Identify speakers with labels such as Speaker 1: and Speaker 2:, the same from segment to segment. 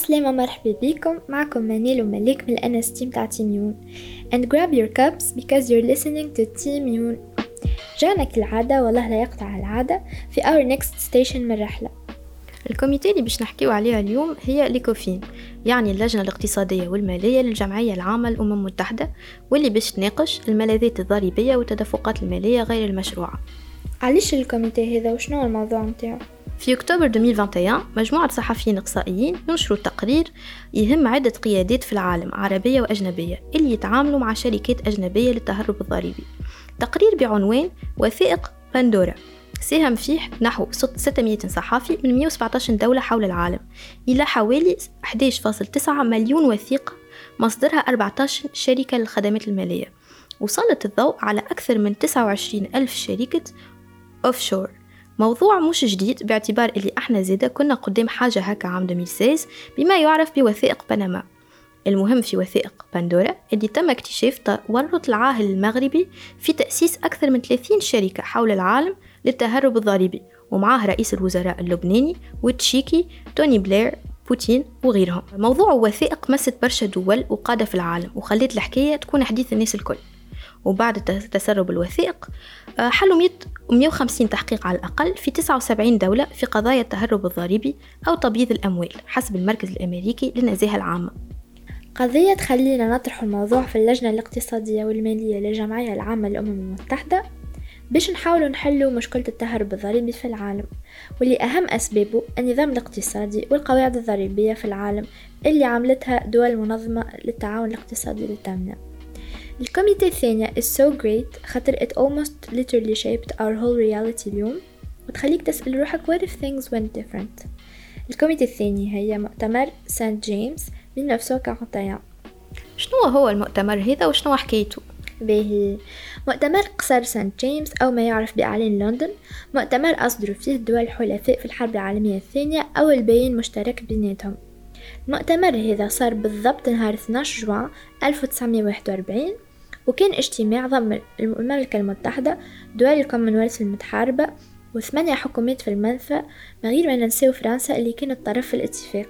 Speaker 1: عسلامة مرحبا بكم. معكم منال وملاك من الأنس team تاع TIMUN and grab your cups because you're listening to TIMUN جانا كالعادة والله لا يقطع العادة في our next station من الرحلة
Speaker 2: ال committee اللي باش نحكيو عليها اليوم هي ال ECOFIN يعني اللجنة الاقتصادية والمالية للجمعية العامة للأمم المتحدة واللي باش تناقش الملاذات الضريبية والتدفقات المالية غير المشروعة.
Speaker 1: علاش ال committee هذا؟ وشنو الموضوع متاعو
Speaker 2: في أكتوبر 2021 مجموعة صحفيين إقصائيين ينشروا تقرير يهم عدة قيادات في العالم عربية وأجنبية اللي يتعاملوا مع شركات أجنبية للتهرب الضريبي. تقرير بعنوان وثائق بندورا ساهم فيه نحو 600 صحافي من 117 دولة حول العالم إلى حوالي 11.9 مليون وثيقة مصدرها 14 شركة للخدمات المالية. وسلط الضوء على أكثر من 29 ألف شركة offshore موضوع مش جديد باعتبار اللي أحنا زيدا كنا قدام حاجة هكا عام 2016 بما يعرف بوثائق بنما. المهم في وثائق بندورا اللي تم اكتشاف تورط العاهل المغربي في تأسيس أكثر من 30 شركة حول العالم للتهرب الضريبي ومعاه رئيس الوزراء اللبناني وتشيكي توني بلير بوتين وغيرهم. موضوع وثائق مست برشا دول وقادة في العالم وخليت الحكاية تكون حديث الناس الكل. وبعد تسرب الوثائق آه، حلوا 100 و150 تحقيق على الأقل في 79 دولة في قضايا التهرب الضريبي أو تبييض الأموال حسب المركز الأمريكي للنزاهة العامة.
Speaker 1: قضية تخلينا نطرح الموضوع في اللجنة الاقتصادية والمالية للجمعية العامة للأمم المتحدة باش نحاولوا نحلوا مشكلة التهرب الضريبي في العالم واللي أهم أسبابه النظام الاقتصادي والقواعد الضريبية في العالم اللي عملتها دول منظمة للتعاون الاقتصادي للتنمية ال committee الثانية is so great خاطر it almost literally shaped our whole reality اليوم وتخليك تسأل روحك what if things went different. ال committee الثاني هي مؤتمر سانت جيمس من 1941
Speaker 2: شنو هو المؤتمر هذا وشنو حكايته؟
Speaker 1: باهي. مؤتمر قصر سانت جيمس أو ما يعرف بإعلان لندن. مؤتمر أصدروا فيه الدول الحلفاء في الحرب العالمية الثانية أو البيان مشترك بيناتهم. المؤتمر هذا صار بالضبط نهار 12 جوان 1941 وكان اجتماع ضم المملكة المتحدة دول الكومنولث المتحاربة وثمانية حكومات في المنفى من غير ما ننساو فرنسا اللي كانت طرف في الاتفاق.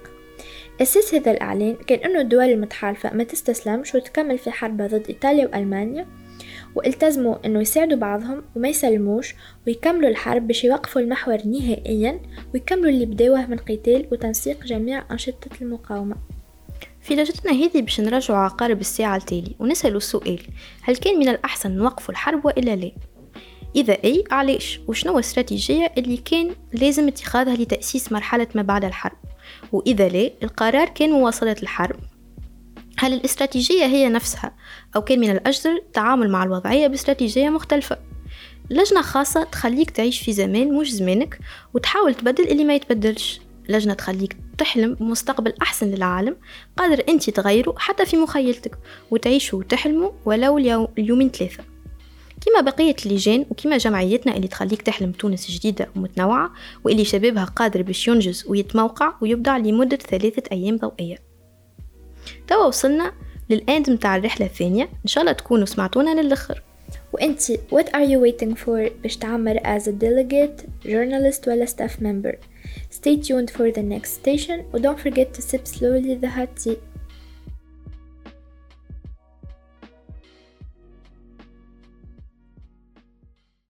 Speaker 1: أساس هذا الإعلان كان أنه الدول المتحالفة ما تستسلمش وتكمل في حربها ضد إيطاليا وألمانيا والتزموا أنه يساعدوا بعضهم وما يسلموش ويكملوا الحرب باش يوقفوا المحور نهائيا ويكملوا اللي بداوه من قتال وتنسيق جميع أنشطة المقاومة.
Speaker 2: في لجنتنا هذه باش نراجعوا عقارب الساعة التالي ونسألوا السؤال هل كان من الأحسن نوقفوا الحرب وإلا لا؟ إذا أي علاش؟ وشنو الاستراتيجية اللي كان لازم اتخاذها لتأسيس مرحلة ما بعد الحرب؟ وإذا لا القرار كان مواصلة الحرب. هل الاستراتيجية هي نفسها؟ أو كان من الأجدر التعامل مع الوضعية باستراتيجية مختلفة؟ لجنة خاصة تخليك تعيش في زمان مش زمانك وتحاول تبدل اللي ما يتبدلش. لجنة تخليك تحلم بمستقبل أحسن للعالم قادر أنت تغيره حتى في مخيلتك وتعيشوا وتحلموا ولو اليومين ثلاثة. كما بقية اللجان وكما جمعيتنا اللي تخليك تحلم تونس جديدة ومتنوعة واللي شبابها قادر باش ينجز ويتموقع ويبدع لمدة ثلاثة أيام ضوئية. توا وصلنا للآند متاع الرحلة الثانية. إن شاء الله تكونوا سمعتونا للآخر.
Speaker 1: وانتي what are you waiting for باش تعمر as a delegate, journalist ولا staff member Stay tuned for the next station. And don't forget to sip slowly the hot tea